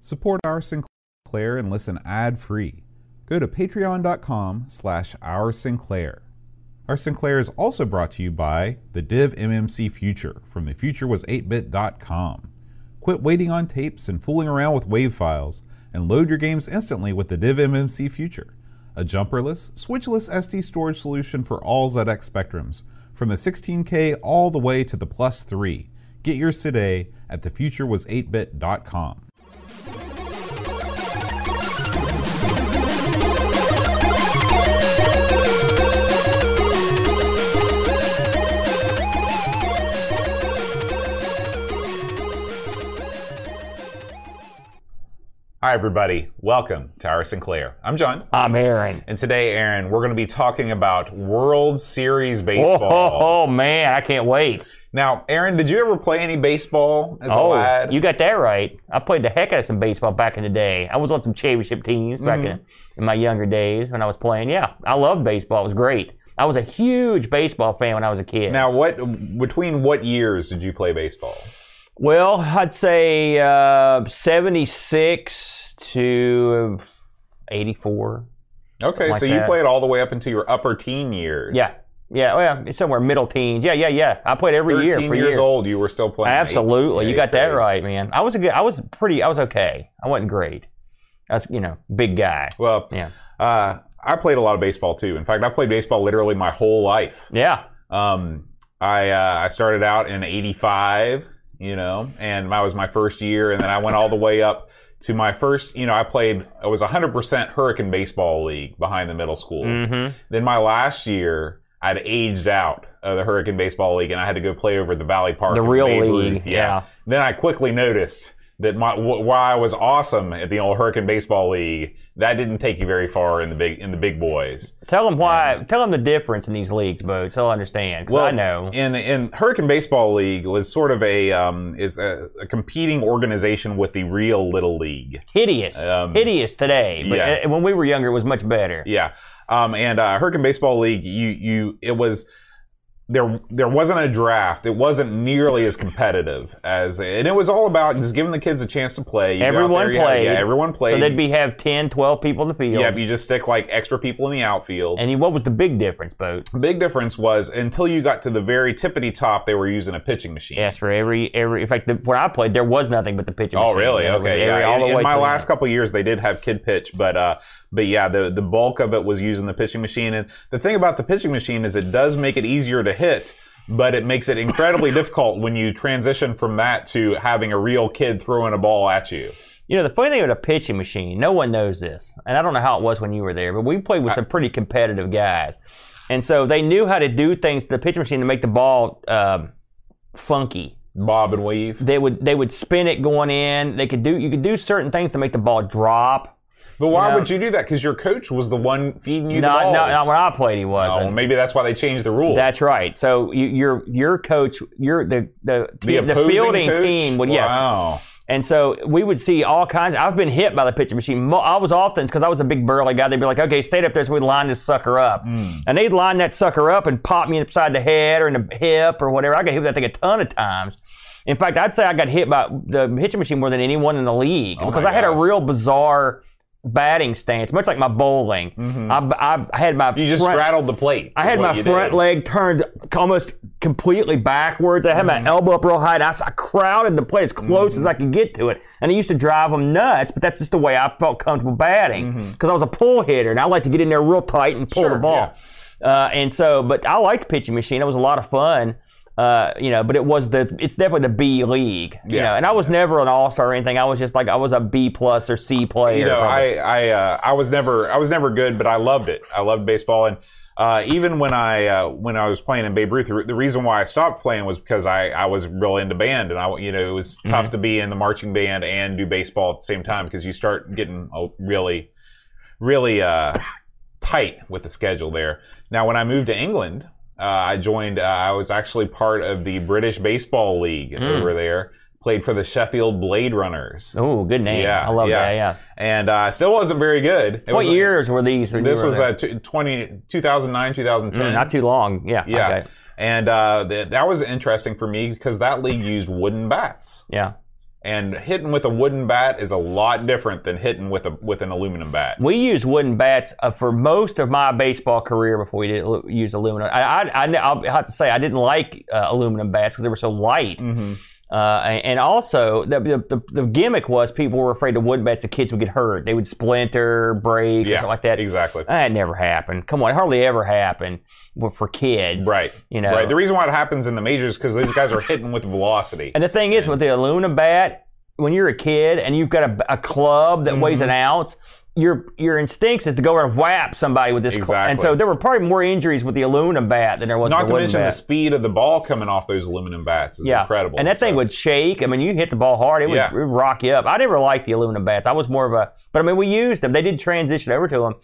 Support our Sinclair and listen ad-free. Go to patreon.com slash our Sinclair. Our Sinclair is also brought to you by the Div MMC Future from thefuturewas8bit.com. Quit waiting on tapes and fooling around with WAV files and load your games instantly with the Div MMC Future, a jumperless, switchless SD storage solution for all ZX spectrums, from the 16K all the way to the plus 3. Get yours today at thefuturewas8bit.com. Hi, everybody. Welcome to our Sinclair. I'm John. I'm Aaron. And today, Aaron, we're going to be talking about World Series baseball. oh, oh, man, I can't wait. Now, Aaron, did you ever play any baseball as a Oh, lad? you got that right. I played the heck out of some baseball back in the day. I was on some championship teams back Mm-hmm. in, in my younger days when I was playing. Yeah, I loved baseball. It was great. I was a huge baseball fan when I was a kid. now, what between what years did you play baseball? Well, I'd say uh, 76 to 84. Okay, like so you that. played all the way up into your upper teen years. Yeah. Yeah, well, it's somewhere middle teens. Yeah, yeah, yeah. I played every 13 year for years years. old, you were still playing. Absolutely, eighth- you got that eighth grade. right, man. I was a good. I was pretty. I was okay. I wasn't great. I was, you know, big guy. Well, Yeah, uh, I played a lot of baseball too. In fact, I played baseball literally my whole life. yeah. Um, I uh, I started out in '85, you know, and that was my first year, and then I went all the way up to my first. You know, I played. It was 100% Hurricane Baseball League behind the middle school. Mm-hmm. Then my last year, I'd aged out of the Hurricane Baseball League, and I had to go play over the Valley Park. The real league, yeah. Then I quickly noticed that my wh- while I was awesome at the old Hurricane Baseball League, that didn't take you very far in the big in the big boys. Tell them why. Tell them the difference in these leagues, Bo. So I understand. Because I know. In in Hurricane Baseball League was sort of a um, it's a, a competing organization with the real Little League. Hideous. Um, Hideous today. But yeah. uh, when we were younger, it was much better. Yeah, um, and uh, Hurricane Baseball League, you you it was. There, there wasn't a draft. It wasn't nearly as competitive as, and it was all about just giving the kids a chance to play. You Everyone there, played. Yeah, everyone played. So they'd be have 10, 12 people in the field. yeah, you just stick like extra people in the outfield. and you, what was the big difference, Bo? The big difference was until you got to the very tippity top, they were using a pitching machine. Yes, for every every. In fact, the, where I played, there was nothing but the pitching. Oh, machine. really? Okay. every- Yeah. all In, in my last couple years, they did have kid pitch, but uh, but yeah, the the bulk of it was using the pitching machine. And the thing about the pitching machine is it does make it easier to hit, but it makes it incredibly difficult when you transition from that to having a real kid throwing a ball at you. You know, the funny thing with a pitching machine, no one knows this, and I don't know how it was when you were there, but we played with some pretty competitive guys, and so they knew how to do things to the pitching machine to make the ball um, funky. Bob and weave. They would they would spin it going in. They could do you could do certain things to make the ball drop. But why know- would you do that? Because your coach was the one feeding you the Not, balls. not, not when I played, he wasn't. Oh, maybe that's why they changed the rule. That's right. So you, your your coach, your the the the team- the opposing fielding coach? team would yes, Wow. And so we would see all kinds. I've been hit by the pitching machine. I was often because I was a big burly guy. They'd be like, "Okay, stay up there." So we'd line this sucker up, Hmm. and they'd line that sucker up and pop me upside the head or in the hip or whatever. I got hit with that thing a ton of times. In fact, I'd say I got hit by the pitching machine more than anyone in the league Oh because I had a real bizarre batting stance, much like my bowling. I, I, I had my Mm-hmm. You just front, straddled the plate. I had my front did. leg turned almost completely backwards. I had Mm-hmm. my elbow up real high. And I, I crowded the plate as close as I could get to it, and it used to drive them nuts. But that's just the way I felt comfortable batting because I was a pull hitter, and I like to get in there real tight and pull Mm-hmm. Sure, the ball. Uh, and so, but I liked pitching machine. It was a lot of fun. Uh, you know, but it was the it's definitely the B league. You Yeah. know, and I was never an all star or anything. I was just like I was a B plus or C player. you know. I I uh, I was never I was never good, but I loved it. I loved baseball, and uh, even when I uh, when I was playing in Babe Ruth, the reason why I stopped playing was because I, I was real into band, and I you know it was Mm-hmm. tough to be in the marching band and do baseball at the same time because you start getting really really uh, tight with the schedule there. Now, when I moved to England. Uh, I joined. Uh, I was actually part of the British Baseball League Mm. over there. Played for the Sheffield Blade Runners. oh, good name. Yeah, I love yeah. that. Yeah. and uh, still wasn't very good. It what was, years were these? This were was uh, t- 20, 2009, 2010. Mm, not too long. Yeah. Yeah. Okay. And uh, th- that was interesting for me because that league used wooden bats. Yeah. And hitting with a wooden bat is a lot different than hitting with a with an aluminum bat. We used wooden bats uh, for most of my baseball career before we did not use aluminum. I, I, I, I'll have to say I didn't like uh, aluminum bats because they were so light. Mm-hmm. Uh, and also, the, the, the, gimmick was people were afraid of wood bats the kids would get hurt. They would splinter, break, Yeah, or something like that. exactly. That never happened. Come on, it hardly ever happened for- for kids. Right. You know. Right. The reason why it happens in the majors is because these guys are hitting with velocity. And the thing is, with the aluminum bat, when you're a kid and you've got a, a club that weighs Mm-hmm. an ounce, your your instincts is to go over and whap somebody with this. cl- and so there were probably more injuries with the aluminum bat than there was Not to the wooden mention the speed of the ball coming off those aluminum bats is yeah, incredible. And that thing would shake. I mean, you hit the ball hard, it would, Yeah. it would rock you up. I never liked the aluminum bats. I was more of a, but I mean, we used them. They did transition over to them.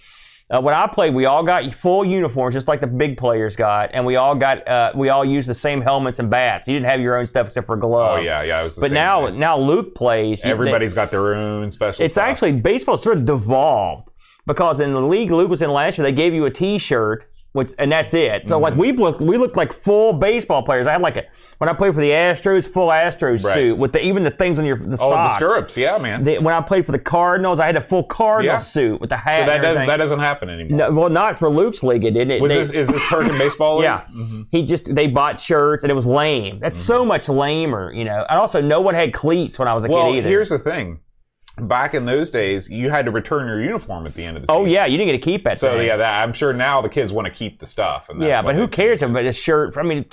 Uh, when I played, we all got full uniforms, just like the big players got, and we all got, uh, we all used the same helmets and bats. You didn't have your own stuff except for gloves. Oh yeah, yeah. It was the But now, thing. now Luke plays. everybody's got their own special. it's stuff. actually baseball sort of devolved because in the league Luke was in last year, they gave you a T-shirt, which and that's it. So Mm-hmm. like we looked, we looked like full baseball players. I had like a when I played for the Astros, full Astros Right. suit with the even the things on your the oh the socks. stirrups. Yeah, man. The- when I played for the Cardinals, I had a full Cardinal Yeah. suit with the hat. so that does everything. that doesn't happen anymore. No, well, not for Luke's league. It didn't. Was They- this is this Hurricane Baseball? League? yeah, he just they bought shirts and it was lame. That's Mm-hmm. so much lamer, you know. And also, no one had cleats when I was a Well, kid either. here's the thing. Back in those days, you had to return your uniform at the end of the season. oh yeah, you didn't get to keep that. So yeah, that, I'm sure now the kids want to keep the stuff. And Yeah, but who cares about a shirt? I mean,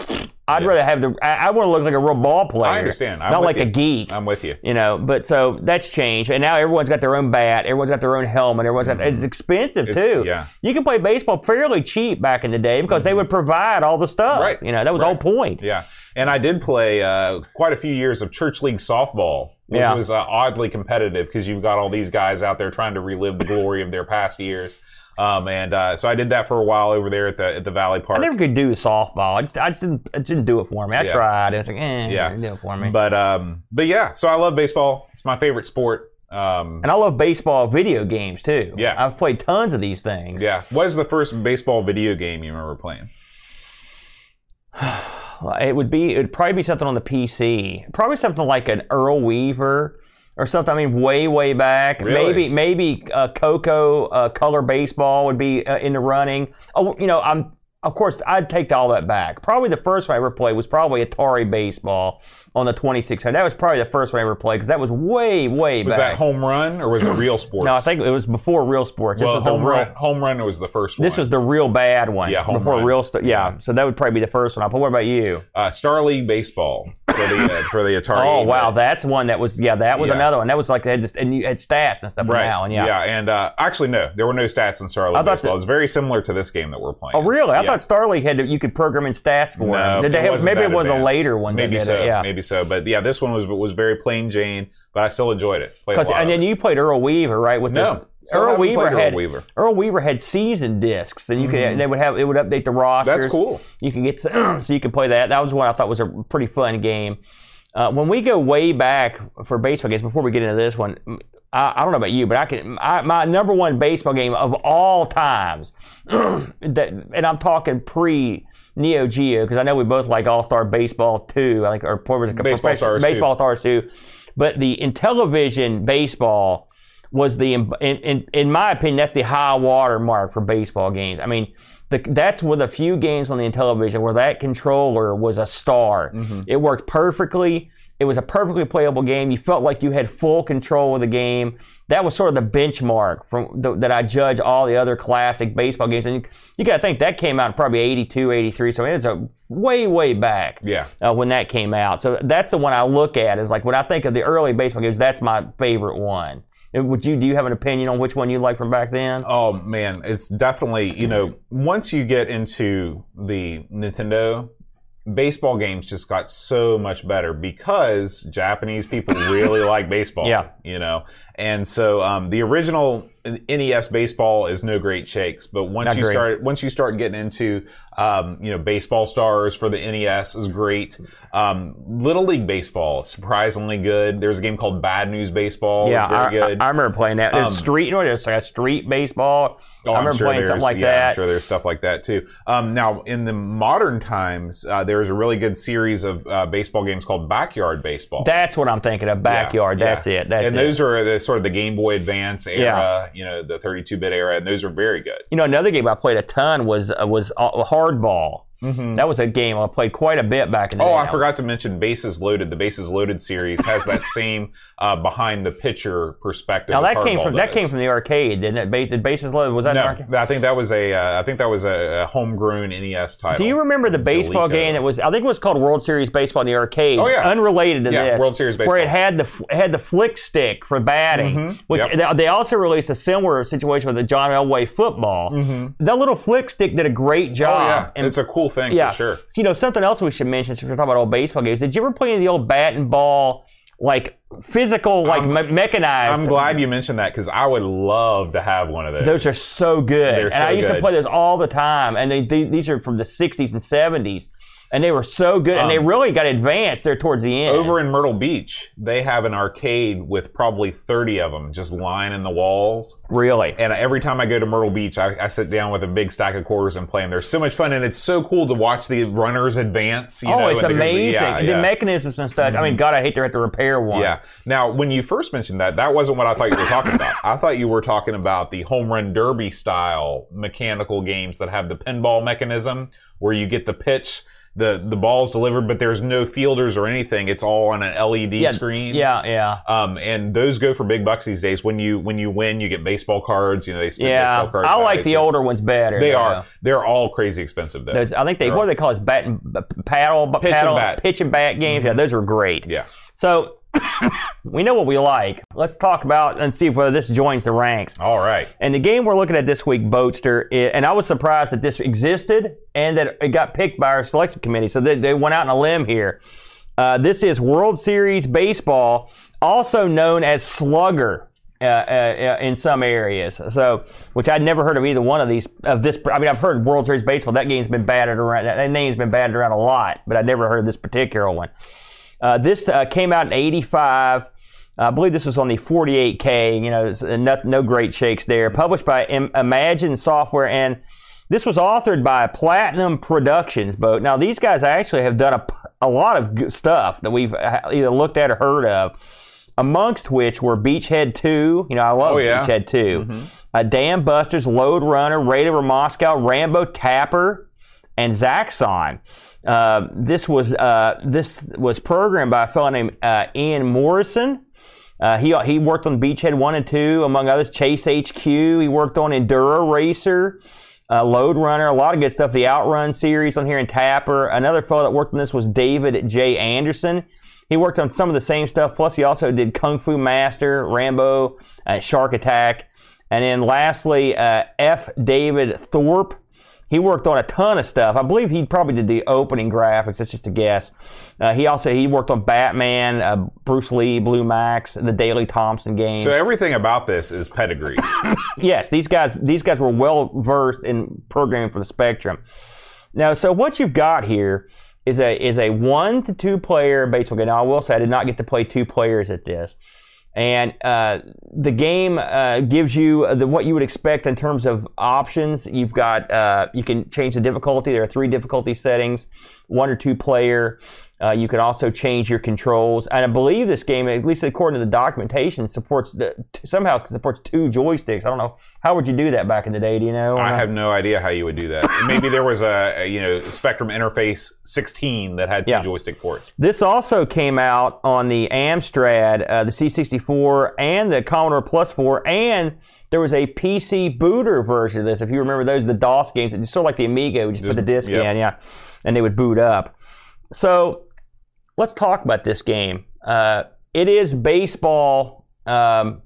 I'd Yeah. rather have the. I, I want to look like a real ball player. I understand. I'm not like you. a geek. I'm with you. you know, but so that's changed, and now everyone's got their own bat. Everyone's got their own helmet. Everyone's got. It's expensive Mm-hmm. It's- too. yeah. You can play baseball fairly cheap back in the day because they would provide all the stuff. Mm-hmm. Right. You know, that was the whole point. Yeah, and I did play uh, quite a few years of church league softball, which Yeah. was uh, oddly competitive because you've got all these guys out there trying to relive the glory of their past years. Um, and uh, so I did that for a while over there at the at the Valley Park. I never could do softball. I just, I just didn't, it didn't do it for me. I Yeah. tried. It was like, eh, Yeah. do it for me. But um, but yeah, so I love baseball. It's my favorite sport. Um, and I love baseball video games too. Yeah. I've played tons of these things. yeah, what is the first baseball video game you remember playing? It would be. It would probably be something on the PC. Probably something like an Earl Weaver or something. I mean, way way back. Really? Maybe maybe uh, Coco uh, Color Baseball would be uh, in the running. Oh, you know, I'm. Of course, I'd take all that back. Probably the first one I ever played was probably Atari Baseball on the 2600. That was probably the first one I ever played because that was way way Was back. that home run or was it real sports? no, I think it was before Real Sports. This well, was the home real- run. Home run was the first one. This was the real bad one. Yeah, home before run. real. St- yeah, so that would probably be the first one. But what about you? uh, Star League Baseball for the uh, for the Atari. Oh wow, 8-bit. that's one that was yeah, that was Yeah. another one. That was like they had just and you had stats and stuff Right. now and yeah. and uh, actually no, there were no stats in Star League I thought Baseball. that- It's very similar to this game that we're playing. Oh really? I Yeah. thought Starleague had to, you could program in stats for No, them. Did they it have, maybe it was a later one. Maybe so. It, yeah. Maybe so. But yeah, this one was was very plain Jane, but I still enjoyed it. Played a 'Cause- lot and then you played Earl Weaver, right? With no, this, still Earl Weaver Earl had Weaver. Earl Weaver had season discs, and you could they would have it would update the rosters. Mm-hmm. That's cool. You can get so you can play that. That was one I thought was a pretty fun game. Uh, when we go way back for baseball games, before we get into this one, I, I don't know about you, but I can. I, my number one baseball game of all times, that, and I'm talking pre Neo Geo because I know we both like All Star Baseball too. I think or it? Baseball Stars 2. Baseball Stars too. But the Intellivision baseball was the in, in in my opinion that's the high water mark for baseball games. I mean, the, that's one of the few games on the Intellivision where that controller was a star. Mm-hmm. It worked perfectly. It was a perfectly playable game. You felt like you had full control of the game. That was sort of the benchmark from the, that I judge all the other classic baseball games. And you, you got to think that came out in probably 82, 83. So it was a way, way back Yeah. uh, when that came out. So that's the one I look at. Is like when I think of the early baseball games, that's my favorite one. Would you? Do you have an opinion on which one you like from back then? Oh man, it's definitely you know once you get into the Nintendo, baseball games just got so much better because Japanese people really like baseball. Yeah. you know, and so um, the original NES baseball is no great shakes, but once Not you great. start once you start getting into um, you know baseball stars for the NES is great. Um, Little League baseball surprisingly good. There's a game called Bad News Baseball. Yeah, very I, good. I, I remember playing that. Um, street, you know, there's like a street baseball. Oh, I I'm remember sure playing something there's- like yeah, that. I'm sure there's stuff like that too. Um, now, in the modern times, uh, there's a really good series of uh, baseball games called Backyard Baseball. That's what I'm thinking of. Backyard. Yeah, That's yeah. it. That's it. and it. those are the sort of the Game Boy Advance era, Yeah. you know, the 32-bit era, and those are very good. you know, another game I played a ton was uh, was uh, Hardball. That was a game I played quite a bit back in the Oh, day. Oh, I forgot to mention Bases Loaded. The Bases Loaded series has that same uh, behind the pitcher perspective. Now as that came from that came from the arcade, didn't it? Ba- the bases loaded was that the No, arcade? I think that was a. Uh, I think that was a, homegrown NES title. Do you remember the baseball Jaleco. game that was? I think it was called World Series Baseball in the arcade. Oh, yeah. unrelated to Yeah, this. World Series Baseball, where it had the it had the flick stick for batting. Mhm, Which yep. they- also released a similar situation with the John Elway football. Mm-hmm. That little flick stick did a great job. Oh yeah, And- it's a cool thing Yeah. for sure. you know, something else we should mention since we're talking about old baseball games. Did you ever play any of the old bat and ball, like physical, like I'm- me- mechanized? I'm glad you mentioned that because I would love to have one of those. Those are so good, and I used to play those all the time. And they, they, these are from the '60s and '70s, and they were so good. and they Um, really got advanced there towards the end. Over in Myrtle Beach, they have an arcade with probably 30 of them just lining the walls. really, And every time I go to Myrtle Beach, I, I sit down with a big stack of quarters and play them. They're so much fun, and it's so cool to watch the runners advance. You oh, know, it's amazing. yeah, The mechanisms and stuff. I mean, God, I hate to have to repair one. Yeah. Now, when you first mentioned that, that wasn't what I thought you were talking about. I thought you were talking about the home run derby style mechanical games that have the pinball mechanism where you get the pitch, the the ball's delivered, but there's no fielders or anything. It's all on an LED yeah, screen. Yeah, yeah. Um, and those go for big bucks these days. When you when you win, you get baseball cards. You know they spin Yeah, baseball cards. I like the older ones better. They are. They're all crazy expensive though. Those- I think they They're what do they call it? Bat and paddle, Pitch and paddle, bat. pitch and bat games. Yeah, those are great. yeah. So we know what we like. Let's talk about and see whether this joins the ranks. All right. And the game we're looking at this week, Boatster, and I was surprised that this existed and that it got picked by our selection committee. So they, they went out on a limb here. Uh, this is World Series Baseball, also known as Slugger. Uh, uh, uh, in some areas, so which I'd never heard of either one of these. Of this, I mean, I've heard World Series Baseball. That game's been batted around. That name's been batted around a lot, but I never heard of this particular one. Uh, this uh, came out in '85. I believe this was on the 48K. You know, uh, no, no great shakes there. Published by Im- Imagine Software, and this was authored by Platinum Productions. Boat. Now these guys actually have done a, a lot of good stuff that we've uh, either looked at or heard of. Amongst which were Beachhead 2. You know, I love Oh, yeah. Beachhead 2. Uh, Dam Busters, Lode Runner, Raid over Moscow, Rambo Tapper, and Zaxxon. Uh, this was uh, this was programmed by a fellow named uh, Ian Morrison. Uh, he he worked on Beachhead One and Two, among others. Chase HQ. He worked on Enduro Racer, uh, Lode Runner, a lot of good stuff. The Outrun series on here in Tapper. Another fellow that worked on this was David J. Anderson. He worked on some of the same stuff. Plus, he also did Kung Fu Master, Rambo, uh, Shark Attack, and then lastly, uh, F. David Thorpe. He worked on a ton of stuff. I believe he probably did the opening graphics. That's just a guess. Uh, he also he worked on Batman, uh, Bruce Lee, Blue Max, the Daley Thompson game. So everything about this is pedigree. yes, these guys these guys were well versed in programming for the Spectrum. Now, so what you've got here is a is a one to two player baseball game. Now, I will say I did not get to play two players at this, and uh, the game uh, gives you the, what you would expect in terms of options. You've got uh, you can change the difficulty. There are three difficulty settings, one or two player. Uh, you can also change your controls, and I believe this game, at least according to the documentation, supports the somehow supports two joysticks. I don't know how would you do that back in the day. Do you know? I have no idea how you would do that. Maybe there was a, a, you know Spectrum Interface 16 that had two Yeah. joystick ports. This also came out on the Amstrad, uh, the C64, and the Commodore Plus 4, and there was a PC booter version of this. If you remember those, the DOS games, it's sort of like the Amiga, you just, put the disc yep. in, yeah, and they would boot up. So let's talk about this game. Uh, it is baseball, um,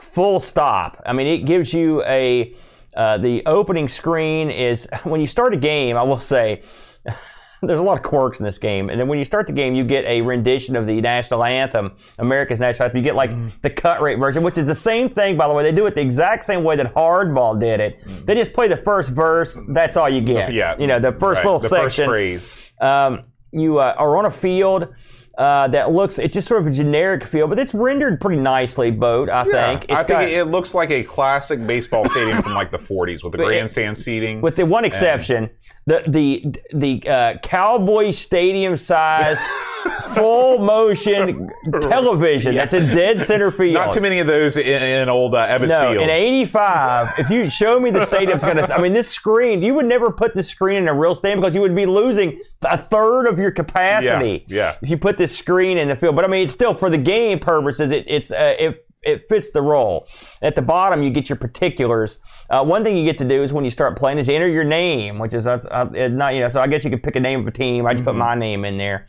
full stop. I mean, it gives you a uh, the opening screen is when you start a game. I will say there's a lot of quirks in this game. And then when you start the game, you get a rendition of the national anthem, America's national anthem. You get like Mm-hmm. the cut rate version, which is the same thing, by the way. They do it the exact same way that Hardball did it. They just play the first verse. That's all you get. Yeah. You know, the first Right, little the first section. phrase. Um, you uh, are on a field. Uh, that looks, it's just sort of a generic field, but it's rendered pretty nicely, Boat, I think. It's I think got- it looks like a classic baseball stadium from like the 40s with the grandstand seating. with the one exception, the the the uh, Cowboy Stadium sized full motion television that's in dead center field. Not too many of those in, in old uh, Ebbets no, Field. in '85, if you show me the stadium's gonna, I mean, this screen, you would never put this screen in a real stadium because you would be losing a third of your capacity. Yeah, yeah. If you put this screen in the field, but I mean, it's still for the game purposes, it, it's uh, it it fits the role. At the bottom, you get your particulars. Uh, one thing you get to do is when you start playing is enter your name, which is that's uh, not you know. So I guess you could pick a name of a team. I just put my name in there.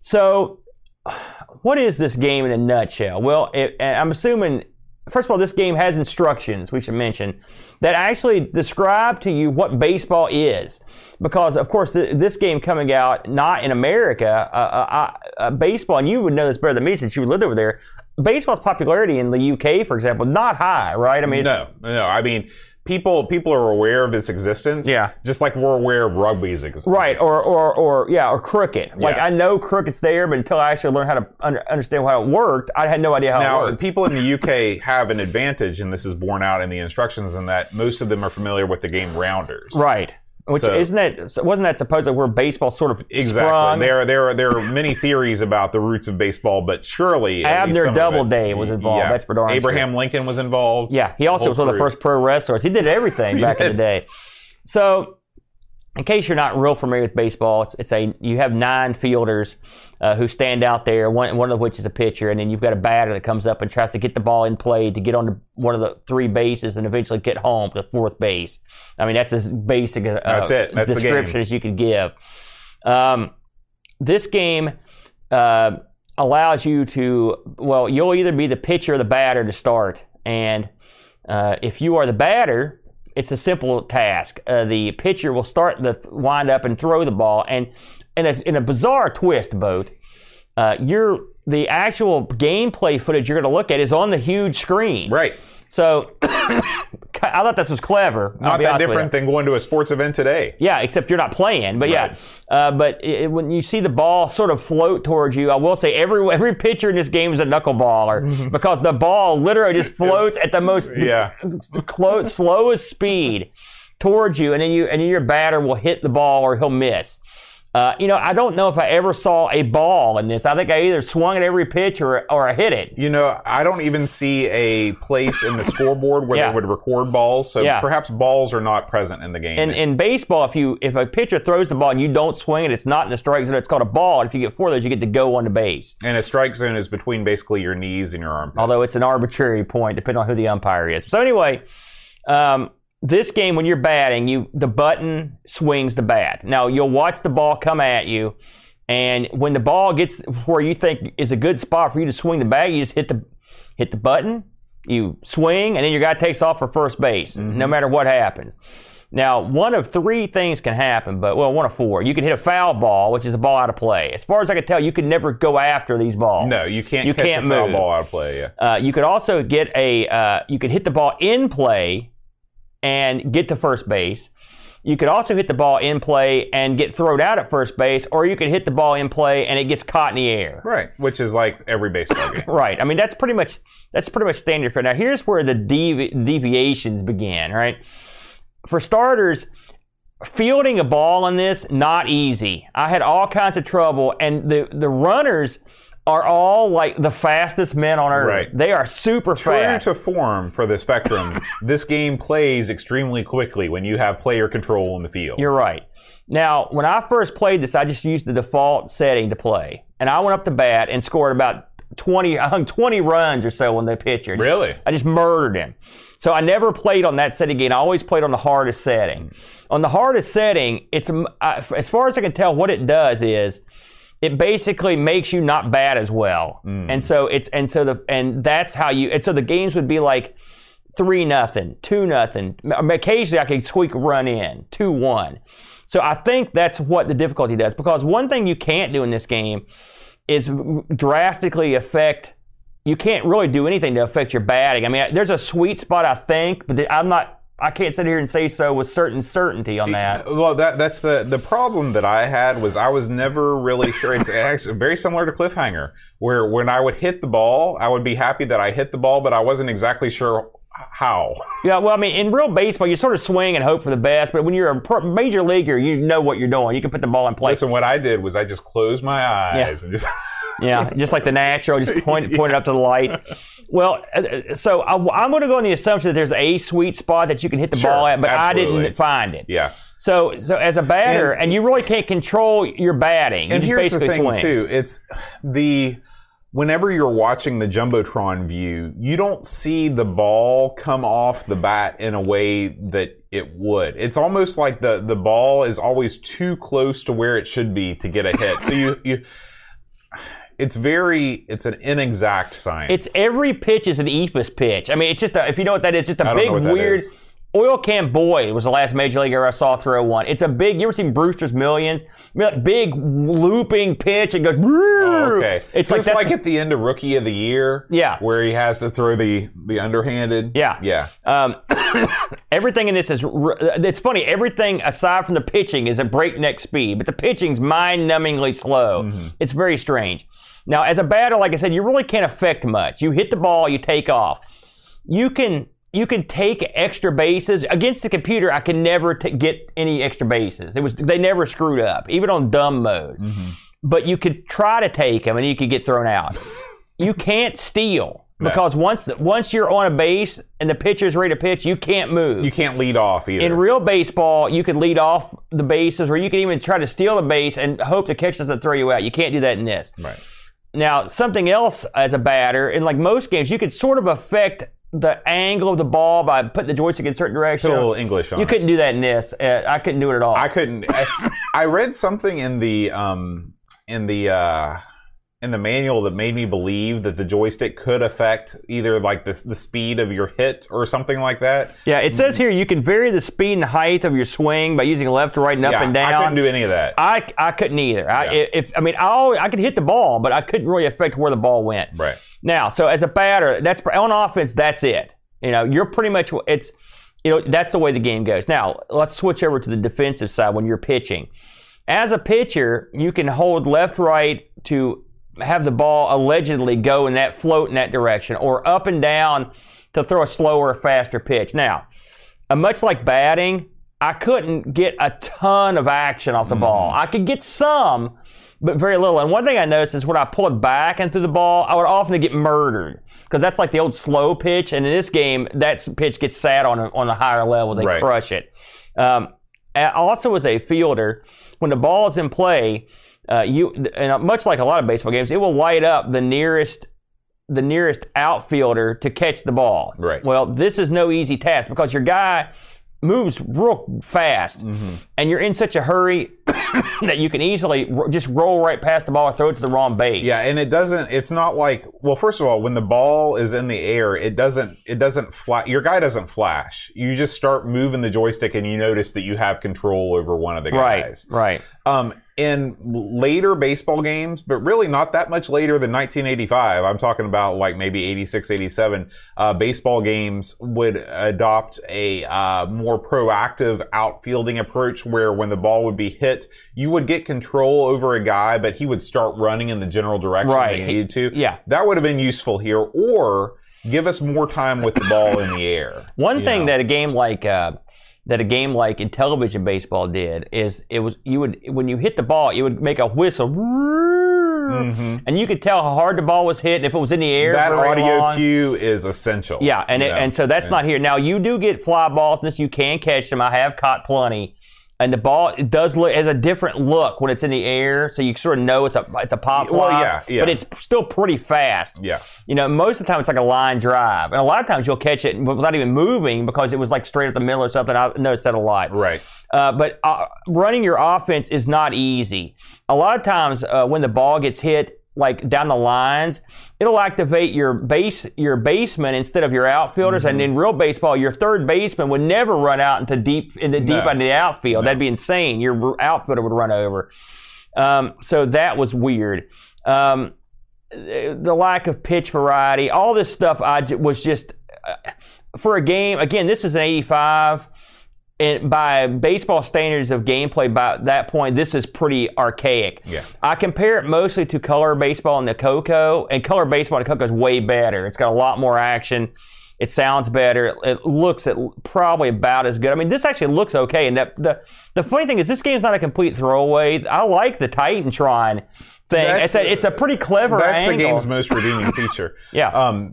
So, what is this game in a nutshell? Well, it, I'm assuming first of all, this game has instructions we should mention that actually describe to you what baseball is. Because of course, th- this game coming out not in America, uh, uh, uh, baseball, and you would know this better than me since you lived over there. Baseball's popularity in the UK, for example, not high, right? I mean, no, no. I mean, people people are aware of its existence. Yeah. Just like we're aware of rugby's existence. Right, or, or, or yeah, or cricket. Like Yeah. I know cricket's there, but until I actually learned how to under, understand how it worked, I had no idea how it Now, people in the UK have an advantage, and this is borne out in the instructions, in that most of them are familiar with the game rounders. Right. Which So- isn't that wasn't that supposedly where baseball sort of Exactly. sprung? There, there, are, there are many theories about the roots of baseball, but surely Abner some of it- Doubleday was involved, that's for darn sure. Abraham Lincoln was involved. Yeah, he also was one of the first pro wrestlers. He did everything back in the day. So, in case you're not real familiar with baseball, it's, it's a you have nine fielders uh, who stand out there. One one of which is a pitcher, and then you've got a batter that comes up and tries to get the ball in play to get on the, one of the three bases and eventually get home to fourth base. I mean, that's as basic a That's it. That's the description as you could give. Um, this game uh, allows you to well, you'll either be the pitcher or the batter to start, and uh, if you are the batter, it's a simple task. Uh, the pitcher will start the wind up and throw the ball, and in a, in a bizarre twist, boat. Uh, you're the actual gameplay footage you're going to look at is on the huge screen. Right. So I thought this was clever. Not that different than going to a sports event today. Yeah, except you're not playing. But Right. yeah, uh, but it, when you see the ball sort of float towards you, I will say every every pitcher in this game is a knuckleballer because the ball literally just floats at the most Yeah. close, slowest speed towards you, and then you and then your batter will hit the ball or he'll miss. Uh, you know, I don't know if I ever saw a ball in this. I think I either swung at every pitch or or I hit it. You know, I don't even see a place in the scoreboard where Yeah. they would record balls, so Yeah. perhaps balls are not present in the game. In, in baseball, if you if a pitcher throws the ball and you don't swing it, it's not in the strike zone. It's called a ball. And if you get four of those, you get to go on the base. and a strike zone is between basically your knees and your armpits. Although it's an arbitrary point, depending on who the umpire is. So anyway, um, this game when you're batting, you the button swings the bat. Now you'll watch the ball come at you, and when the ball gets where you think is a good spot for you to swing the bat, you just hit the hit the button, you swing, and then your guy takes off for first base, no matter what happens. Now, one of three things can happen, but well, one of four. You can hit a foul ball, which is a ball out of play. As far as I can tell, you can never go after these balls. no, you can't You catch can't a foul move. ball out of play. Yeah. Uh, you could also get a uh, you could hit the ball in play and get to first base. You could also hit the ball in play and get thrown out at first base, or you could hit the ball in play and it gets caught in the air. Right, which is like every baseball game. Right. I mean, that's pretty much that's pretty much standard for now. Here's where the devi- deviations begin. Right. For starters, fielding a ball in this not easy. I had all kinds of trouble, and the the runners are all like the fastest men on earth. Right. They are super fast. True fast. to form for the Spectrum, this game plays extremely quickly when you have player control in the field. You're right. Now, when I first played this, I just used the default setting to play, and I went up to bat and scored about twenty. I hung twenty runs or so on the pitcher. Just- really? I just murdered him. So I never played on that setting again. I always played on the hardest setting. On the hardest setting, it's I, as far as I can tell, what it does is it basically makes you not bad as well. Hmm. And so it's and so the and that's how you and so the games would be like three nothing, two nothing. Um, occasionally I could squeak run in, two one. So I think that's what the difficulty does. Because one thing you can't do in this game is drastically affect. You can't really do anything to affect your batting. I mean, there's a sweet spot, I think, but I'm not. I can't sit here and say so with certain certainty on that. Well, that that's the the problem that I had was I was never really sure. It's actually very similar to Cliffhanger, where when I would hit the ball, I would be happy that I hit the ball, but I wasn't exactly sure how. Yeah, well, I mean, in real baseball, you sort of swing and hope for the best, but when you're a major leaguer, you know what you're doing. You can put the ball in place. Listen, what I did was I just closed my eyes Yeah. and just. Yeah, just like the natural, just point point it up to the light. Well, uh, so I, am going to go on the assumption that there's a sweet spot that you can hit the Sure, ball at, but I didn't find it. yeah. So, so as a batter, and, And- you really can't control your batting. And just here's the thing swing. too: it's the whenever you're watching the jumbotron view, you don't see the ball come off the bat in a way that it would. It's almost like the the ball is always too close to where it should be to get a hit. so you you. It's very, it's an inexact science. It's every pitch is an eephus pitch. I mean, it's just a, if you know what that is, just a big weird. is. Oil Can Boyd was the last major leaguer I saw throw one. It's a big. You ever seen Brewster's Millions? I mean, like big looping pitch. It goes. Oh, okay. It's Just like like, at the end of Rookie of the Year. Yeah. Where he has to throw the the underhanded. Yeah. Yeah. Um, everything in this is. It's funny. Everything aside from the pitching is at breakneck speed, but the pitching's mind-numbingly slow. Mm-hmm. It's very strange. Now, as a batter, like I said, you really can't affect much. You hit the ball, you take off. You can you can take extra bases against the computer. I can never t- get any extra bases. It was they never screwed up, even on dumb mode. Mm-hmm. But you could try to take them, and you could get thrown out. you can't steal No. because once the, once you're on a base and the pitcher's ready to pitch, you can't move. You can't lead off either. in real baseball, you could lead off the bases, or you could even try to steal the base and hope the catcher doesn't throw you out. You can't do that in this. right. Now, something else as a batter, in like most games, you could sort of affect the angle of the ball by putting the joystick in a certain direction. Put a little English on You it. couldn't do that in this. Uh, I couldn't do it at all. I couldn't. I, I read something in the um in the uh in the manual that made me believe that the joystick could affect either like the the speed of your hit or something like that. yeah, it says here you can vary the speed and height of your swing by using left, right, and up yeah, and down. I couldn't do any of that. I, I couldn't either. I, if I mean, I always, I could hit the ball, but I couldn't really affect where the ball went. right. Now, so as a batter, that's on offense. That's it. You know, you're pretty much it's. You know, that's the way the game goes. Now, let's switch over to the defensive side when you're pitching. As a pitcher, you can hold left, right to have the ball allegedly go in that float in that direction, or up and down to throw a slower, faster pitch. Now, uh, much like batting, I couldn't get a ton of action off the ball. I could get some, but very little. And one thing I noticed is when I pulled back and into the ball, I would often get murdered because that's like the old slow pitch. And in this game, that pitch gets sat on on the higher levels. They Right. crush it. Um, and also, as a fielder, when the ball is in play, uh, you and much like a lot of baseball games, it will light up the nearest the nearest outfielder to catch the ball. Right. Well, this is no easy task because your guy moves real fast, and you're in such a hurry that you can easily just roll right past the ball or throw it to the wrong base. Yeah, and it doesn't. It's not like. Well, first of all, when the ball is in the air, it doesn't. It doesn't flash. Your guy doesn't flash. You just start moving the joystick, and you notice that you have control over one of the guys. Right. Right. Um, in later baseball games, but really not that much later than 1985. I'm talking about like maybe 86, 87. Uh, baseball games would adopt a uh, more proactive outfielding approach where when the ball would be hit, you would get control over a guy, but he would start running in the general direction Right. they needed to. Yeah. That would have been useful here, or give us more time with the ball in the air. One thing know? that a game like uh, that a game like Intellivision baseball did is it was you would when you hit the ball it would make a whistle Mhm. and you could tell how hard the ball was hit and if it was in the air that audio long. cue is essential. Yeah, and it, and so that's Yeah. not here. Now you do get fly balls, and this you can catch them. I have caught plenty, and the ball it does look has a different look when it's in the air, so you sort of know it's a it's a pop Well, fly, yeah, yeah. but it's still pretty fast. Yeah. You know, most of the time it's like a line drive, and a lot of times you'll catch it without even moving because it was like straight up the middle or something. I've noticed that a lot. Right. Uh, but uh, running your offense is not easy. A lot of times uh, when the ball gets hit, like down the lines, it'll activate your base your baseman instead of your outfielders. And Mm-hmm. in real baseball, your third baseman would never run out into deep into deep No. into the outfield. That'd be insane. Your outfielder would run over. Um, so that was weird. Um, the lack of pitch variety, all this stuff, I j- was just uh, for a game. Again, this is an 85, and by baseball standards of gameplay, by that point, this is pretty archaic. Yeah. I compare it mostly to color baseball and the Coco, and color baseball and Coco is way better. It's got a lot more action. It sounds better. It, looks at probably about as good. I mean, this actually looks okay. And the, the the funny thing is, this game's not a complete throwaway. I like the Titantron thing. That's- It's a it's a pretty clever That's angle. the game's most redeeming feature. Yeah. Um,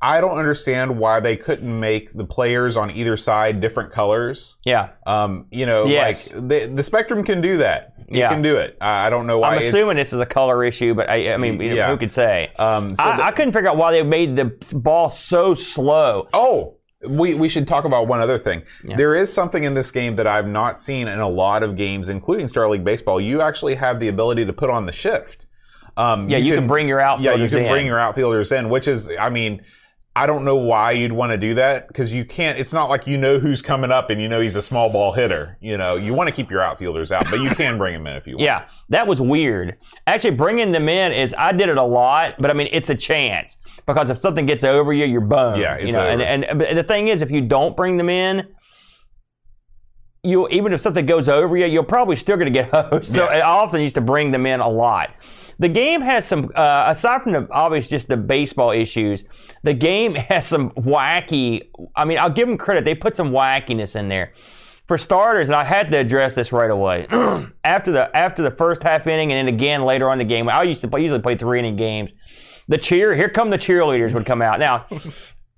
I don't understand why they couldn't make the players on either side different colors. yeah. Um, you know, Yes. like the, the Spectrum can do that. It Yeah. can do it. I I don't know why. I'm assuming this is a color issue, but I, I mean, Yeah. who could say? Um, so I, the- I couldn't figure out why they made the ball so slow. Oh, we, we should talk about one other thing. Yeah. There is something in this game that I've not seen in a lot of games, including Star League Baseball. You actually have the ability to put on the shift. Um, Yeah, you, can, bring your yeah, you can in. bring your outfielders in, which is, I mean, I don't know why you'd want to do that because you can't. It's not like you know who's coming up and you know he's a small ball hitter. You know, you want to keep your outfielders out, but you can bring them in if you want. Yeah, that was weird. Actually, bringing them in is I did it a lot, but I mean it's a chance because if something gets over you, you're boned. Yeah, you it's know. over. And, and but the thing is, if you don't bring them in, you even if something goes over you, you're probably still going to get hosed. So Yeah. I often used to bring them in a lot. The game has some, uh, aside from the obvious just the baseball issues, the game has some wacky. I mean, I'll give them credit; they put some wackiness in there. For starters, and I had to address this right away. after the after the first half inning, and then again later on in the game, I used to play, usually play three inning games. The cheer, here come the cheerleaders would come out. Now,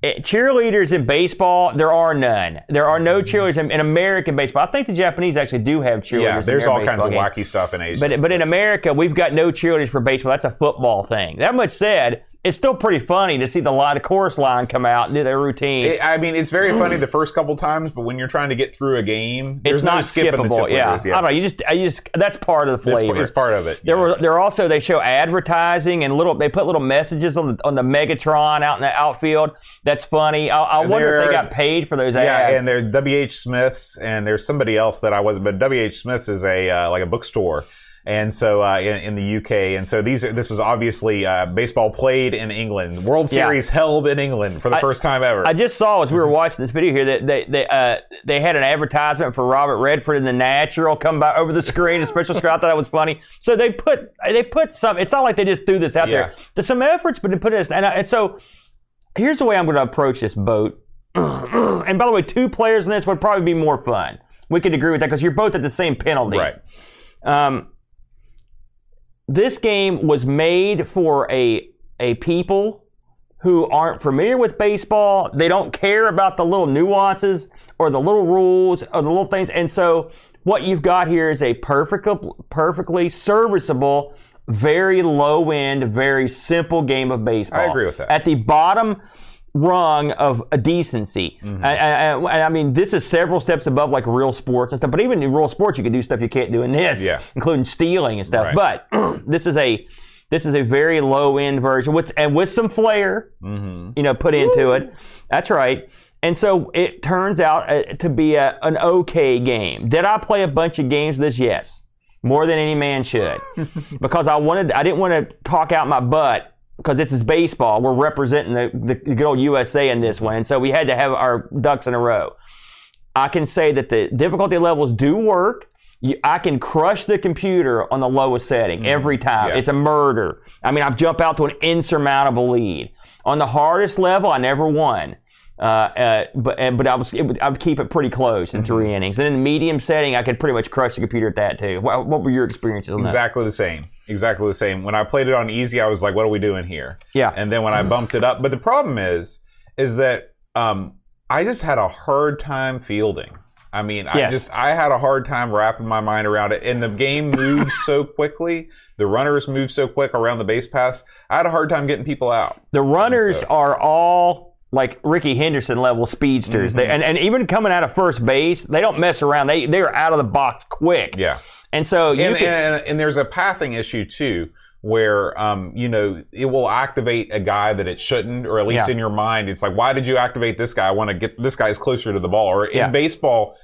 eh, cheerleaders in baseball, there are none. There are no cheerleaders in, in American baseball. I think the Japanese actually do have cheerleaders. Yeah, there's all kinds baseball of wacky stuff in Asia. But but in America, we've got no cheerleaders for baseball. That's a football thing. That much said, it's still pretty funny to see the line, the chorus line come out and do their routine. It- I mean, it's very funny the first couple times, but when you're trying to get through a game, there's it's no not skipping the skippable. Yeah. I don't know. You just, I just that's part of the It's, flavor. it's part of it. There yeah. were there also they show advertising and little they put little messages on the on the Megatron out in the outfield. That's funny. I, I wonder if they got paid for those ads. Yeah, and there's W.H. Smith's, and there's somebody else that I wasn't, but W.H. Smith's is a uh, like a bookstore, and so uh, in, in the U.K. and so these are, this was obviously uh, baseball played in England, World Yeah. Series held in England for the I- first time ever. I just saw as we were watching this video here that they they uh, they had an advertisement for Robert Redford in the Natural come by over the screen, a special screen. I thought that was funny. So they put they put some. It's not like they just threw this out there. There's some efforts, but they put this and, I- and so here's the way I'm going to approach this boat. and by the way, two players in this would probably be more fun. We could agree with that because you're both at the same penalties. Right. Um, this game was made for a a people who aren't familiar with baseball. They don't care about the little nuances or the little rules or the little things. And so what you've got here is a perfect, perfectly serviceable, very low end, very simple game of baseball. I agree with that. At the bottom rung of a decency. Mm-hmm. And- and I mean, this is several steps above like real sports and stuff. But even in real sports, you can do stuff you can't do in this, Yeah. including stealing and stuff. Right. But this is a this is a very low end version with and with some flair, hmm you know, put into it. That's right. And so it turns out uh, to be a, an okay game. Did I play a bunch of games this? Yes, more than any man should, because I wanted. I didn't want to talk out my butt because this is baseball. We're representing the, the good old USA in this one, and so we had to have our ducks in a row. I can say that the difficulty levels do work. You, I can crush the computer on the lowest setting every time. Mm-hmm. Yeah. It's a murder. I mean, I jump out to an insurmountable lead. On the hardest level, I never won. Uh, uh, but and, but I was it would, I would keep it pretty close in Mm-hmm. three innings. And in the medium setting, I could pretty much crush the computer at that too. What, what were your experiences on that? Exactly the same. Exactly the same. When I played it on easy, I was like, "What are we doing here?" Yeah. And then when I bumped it up, but the problem is, is that um, I just had a hard time fielding. I mean, I just I had a hard time wrapping my mind around it, and the game moves so quickly. The runners move so quick around the base paths. I had a hard time getting people out. The runners So- are all like Rickey Henderson level speedsters. Mm-hmm. They, and, and even coming out of first base, they don't mess around. They they're out of the box quick. Yeah. And so you and, can, and, and there's a pathing issue too, where um, you know it will activate a guy that it shouldn't, or at least Yeah. in your mind, it's like, why did you activate this guy? I want to get this guy's closer to the ball. Or in Yeah. baseball,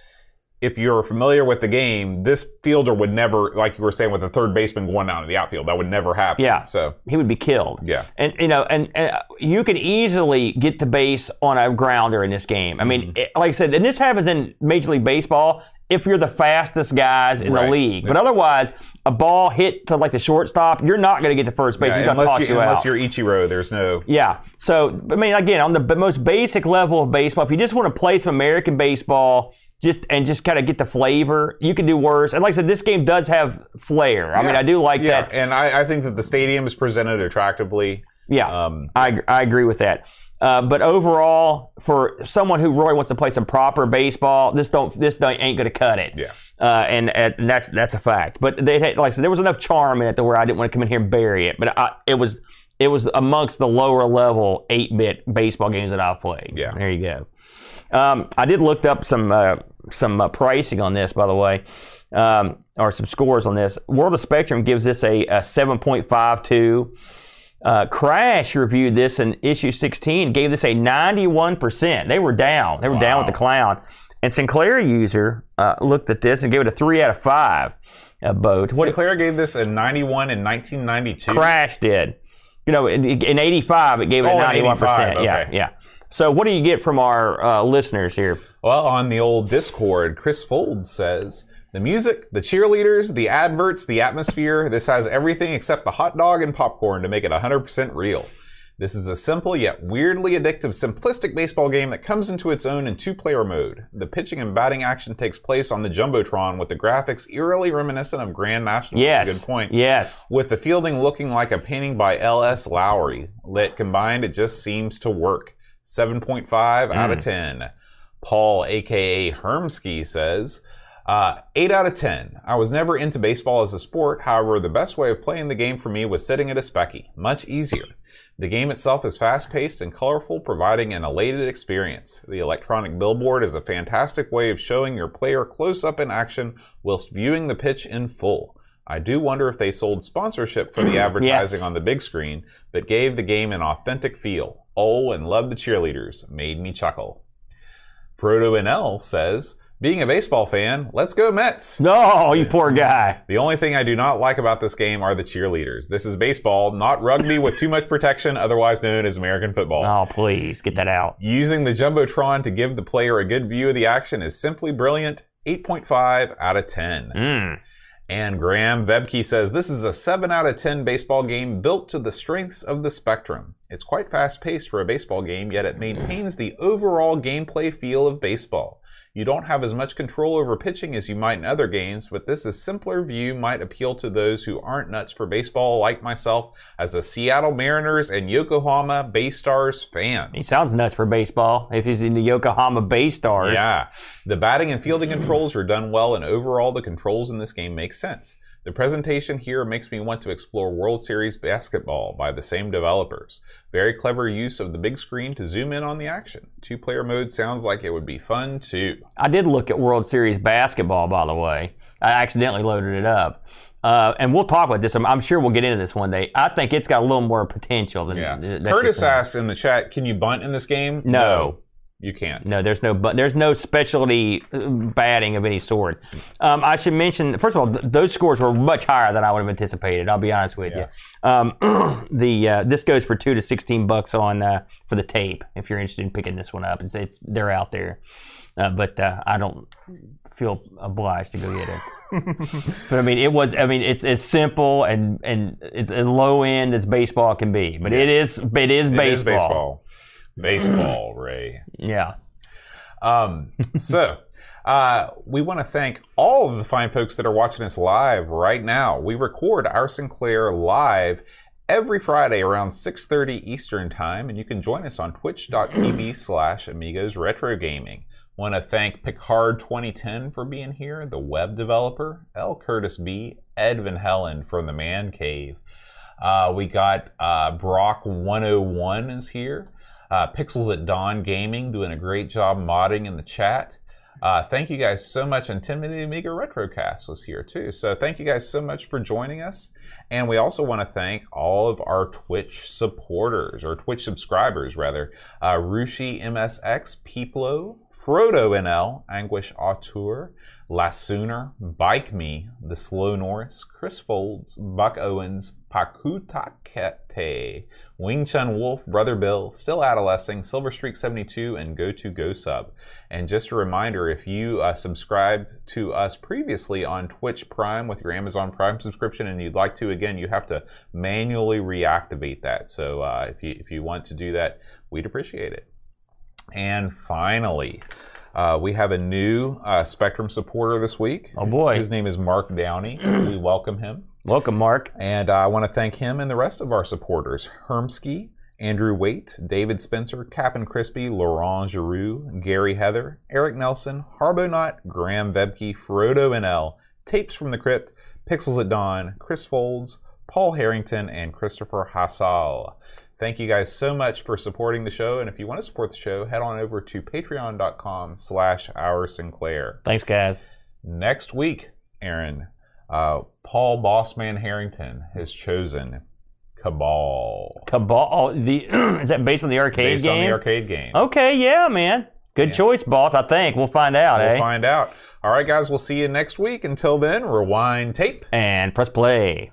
if you're familiar with the game, this fielder would never, like you were saying, with the third baseman going down to the outfield, that would never happen. Yeah. So He would be killed. yeah, And you know, and, and you can easily get to base on a grounder in this game. I mean, Mm-hmm. it- like I said, and this happens in Major League Baseball if you're the fastest guys in the Right. league. But otherwise, a ball hit to like the shortstop, you're not going to get to first base. Yeah, He's going to unless, you, you, unless out. you're Ichiro, there's no. Yeah. So, I mean, again, on the most basic level of baseball, if you just want to play some American baseball, just and just kind of get the flavor, you can do worse. And like I said, this game does have flair. I mean, I do like yeah, that. and I, I think that the stadium is presented attractively. Yeah. Um, I, I agree with that. Uh, but overall, for someone who really wants to play some proper baseball, this don't this don't, ain't going to cut it. Yeah. Uh, and, and that's that's a fact. But they had, like I said, there was enough charm in it to where I didn't want to come in here and bury it. But I, it was it was amongst the lower level eight bit baseball games that I've played. Yeah. There you go. Um, I did look up some uh, some uh, pricing on this, by the way, um, or some scores on this. World of Spectrum gives this a, a seven point five two. Uh, Crash reviewed this in issue 16, gave this a 91%. They were down. They were down with the clown. And Sinclair user uh, looked at this and gave it a 3 out of 5. Uh, boat. What Sinclair gave this a 91 in 1992. Crash did. You know, in, in 85, it gave it Oh, a 91%. 85, Yeah, yeah. So, what do you get from our uh, listeners here? Well, on the old Discord, Chris Fold says the music, the cheerleaders, the adverts, the atmosphere. This has everything except the hot dog and popcorn to make it 100% real. This is a simple yet weirdly addictive, simplistic baseball game that comes into its own in two player mode. The pitching and batting action takes place on the Jumbotron with the graphics eerily reminiscent of Grand National. Yes. Good point. Yes. With the fielding looking like a painting by L.S. Lowry. Lit combined, it just seems to work. 7.5 out of 10. Paul, aka Hermsky, says, uh, 8 out of 10. I was never into baseball as a sport. However, the best way of playing the game for me was sitting at a specky. Much easier. The game itself is fast paced and colorful, providing an elated experience. The electronic billboard is a fantastic way of showing your player close up in action whilst viewing the pitch in full. I do wonder if they sold sponsorship for the advertising on the big screen, but gave the game an authentic feel. Oh, and love the cheerleaders. Made me chuckle. Frodo NL says, being a baseball fan, let's go Mets. No, you poor guy. The only thing I do not like about this game are the cheerleaders. This is baseball, not rugby with too much protection, otherwise known as American football. Oh, please get that out. Using the Jumbotron to give the player a good view of the action is simply brilliant. 8.5 out of 10. Mm. And Graham Vebke says this is a 7 out of 10 baseball game built to the strengths of the spectrum. It's quite fast paced for a baseball game, yet it maintains the overall gameplay feel of baseball. You don't have as much control over pitching as you might in other games, but this is simpler view might appeal to those who aren't nuts for baseball like myself as a Seattle Mariners and Yokohama Bay Stars fan. He sounds nuts for baseball if he's in the Yokohama Bay Stars. Yeah. The batting and fielding controls are done well, and overall, the controls in this game make sense. The presentation here makes me want to explore World Series basketball by the same developers. Very clever use of the big screen to zoom in on the action. Two player mode sounds like it would be fun too. I did look at World Series basketball, by the way. I accidentally loaded it up. Uh, and we'll talk about this. I'm, I'm sure we'll get into this one day. I think it's got a little more potential than Yeah. Curtis asks in the chat, can you bunt in this game? No. You can't. No, there's no but there's no specialty uh, batting of any sort. Um, I should mention first of all, th- those scores were much higher than I would have anticipated. I'll be honest with Yeah. you. Um, the uh, this goes for two to sixteen bucks on uh, for the tape. If you're interested in picking this one up, it's, it's they're out there, uh, but uh, I don't feel obliged to go get it. but I mean, it was. I mean, it's as simple and and it's as low end as baseball can be. But it is. It is baseball. It is baseball. Baseball, Ray. Yeah. Um, so, uh, we want to thank all of the fine folks that are watching us live right now. We record our Sinclair live every Friday around 6.30 Eastern Time, and you can join us on twitch.tv slash Amigos Retro Gaming. Want to thank Picard 2010 for being here, the web developer, L. Curtis B., Edvin Helen from the Man Cave. Uh, we got uh, Brock 101 is here. Uh, Pixels at Dawn Gaming doing a great job modding in the chat. Uh, thank you guys so much. And 10 Minute Amiga Retrocast was here too. So thank you guys so much for joining us. And we also want to thank all of our Twitch supporters, or Twitch subscribers rather. Uh, Rushi MSX, Peeplo, Frodo NL, Anguish Auteur, Lasooner, Bike Me, The Slow Norris, Chris Folds, Buck Owens, Pakutakete, Wing Chun Wolf, Brother Bill, Still Adolescing, Silver Streak 72, and Go to Go Sub. And just a reminder if you uh, subscribed to us previously on Twitch Prime with your Amazon Prime subscription and you'd like to, again, you have to manually reactivate that. So uh, if, you, if you want to do that, we'd appreciate it. And finally, uh, we have a new uh, Spectrum supporter this week. Oh boy. His name is Mark Downey. we welcome him. Welcome, Mark. And uh, I want to thank him and the rest of our supporters Hermsky, Andrew Waite, David Spencer, Cap'n Crispy, Laurent Giroux, Gary Heather, Eric Nelson, Harbonaut, Graham Vebke, Frodo NL, Tapes from the Crypt, Pixels at Dawn, Chris Folds, Paul Harrington, and Christopher Hassal. Thank you guys so much for supporting the show. And if you want to support the show, head on over to patreon.com slash our Sinclair. Thanks, guys. Next week, Aaron, uh, Paul Bossman Harrington has chosen Cabal. Cabal. The is that based on the arcade Based game? on the arcade game. Okay, yeah, man. Good choice, boss. I think we'll find out, We'll eh? find out. All right, guys, we'll see you next week. Until then, rewind tape. and press play.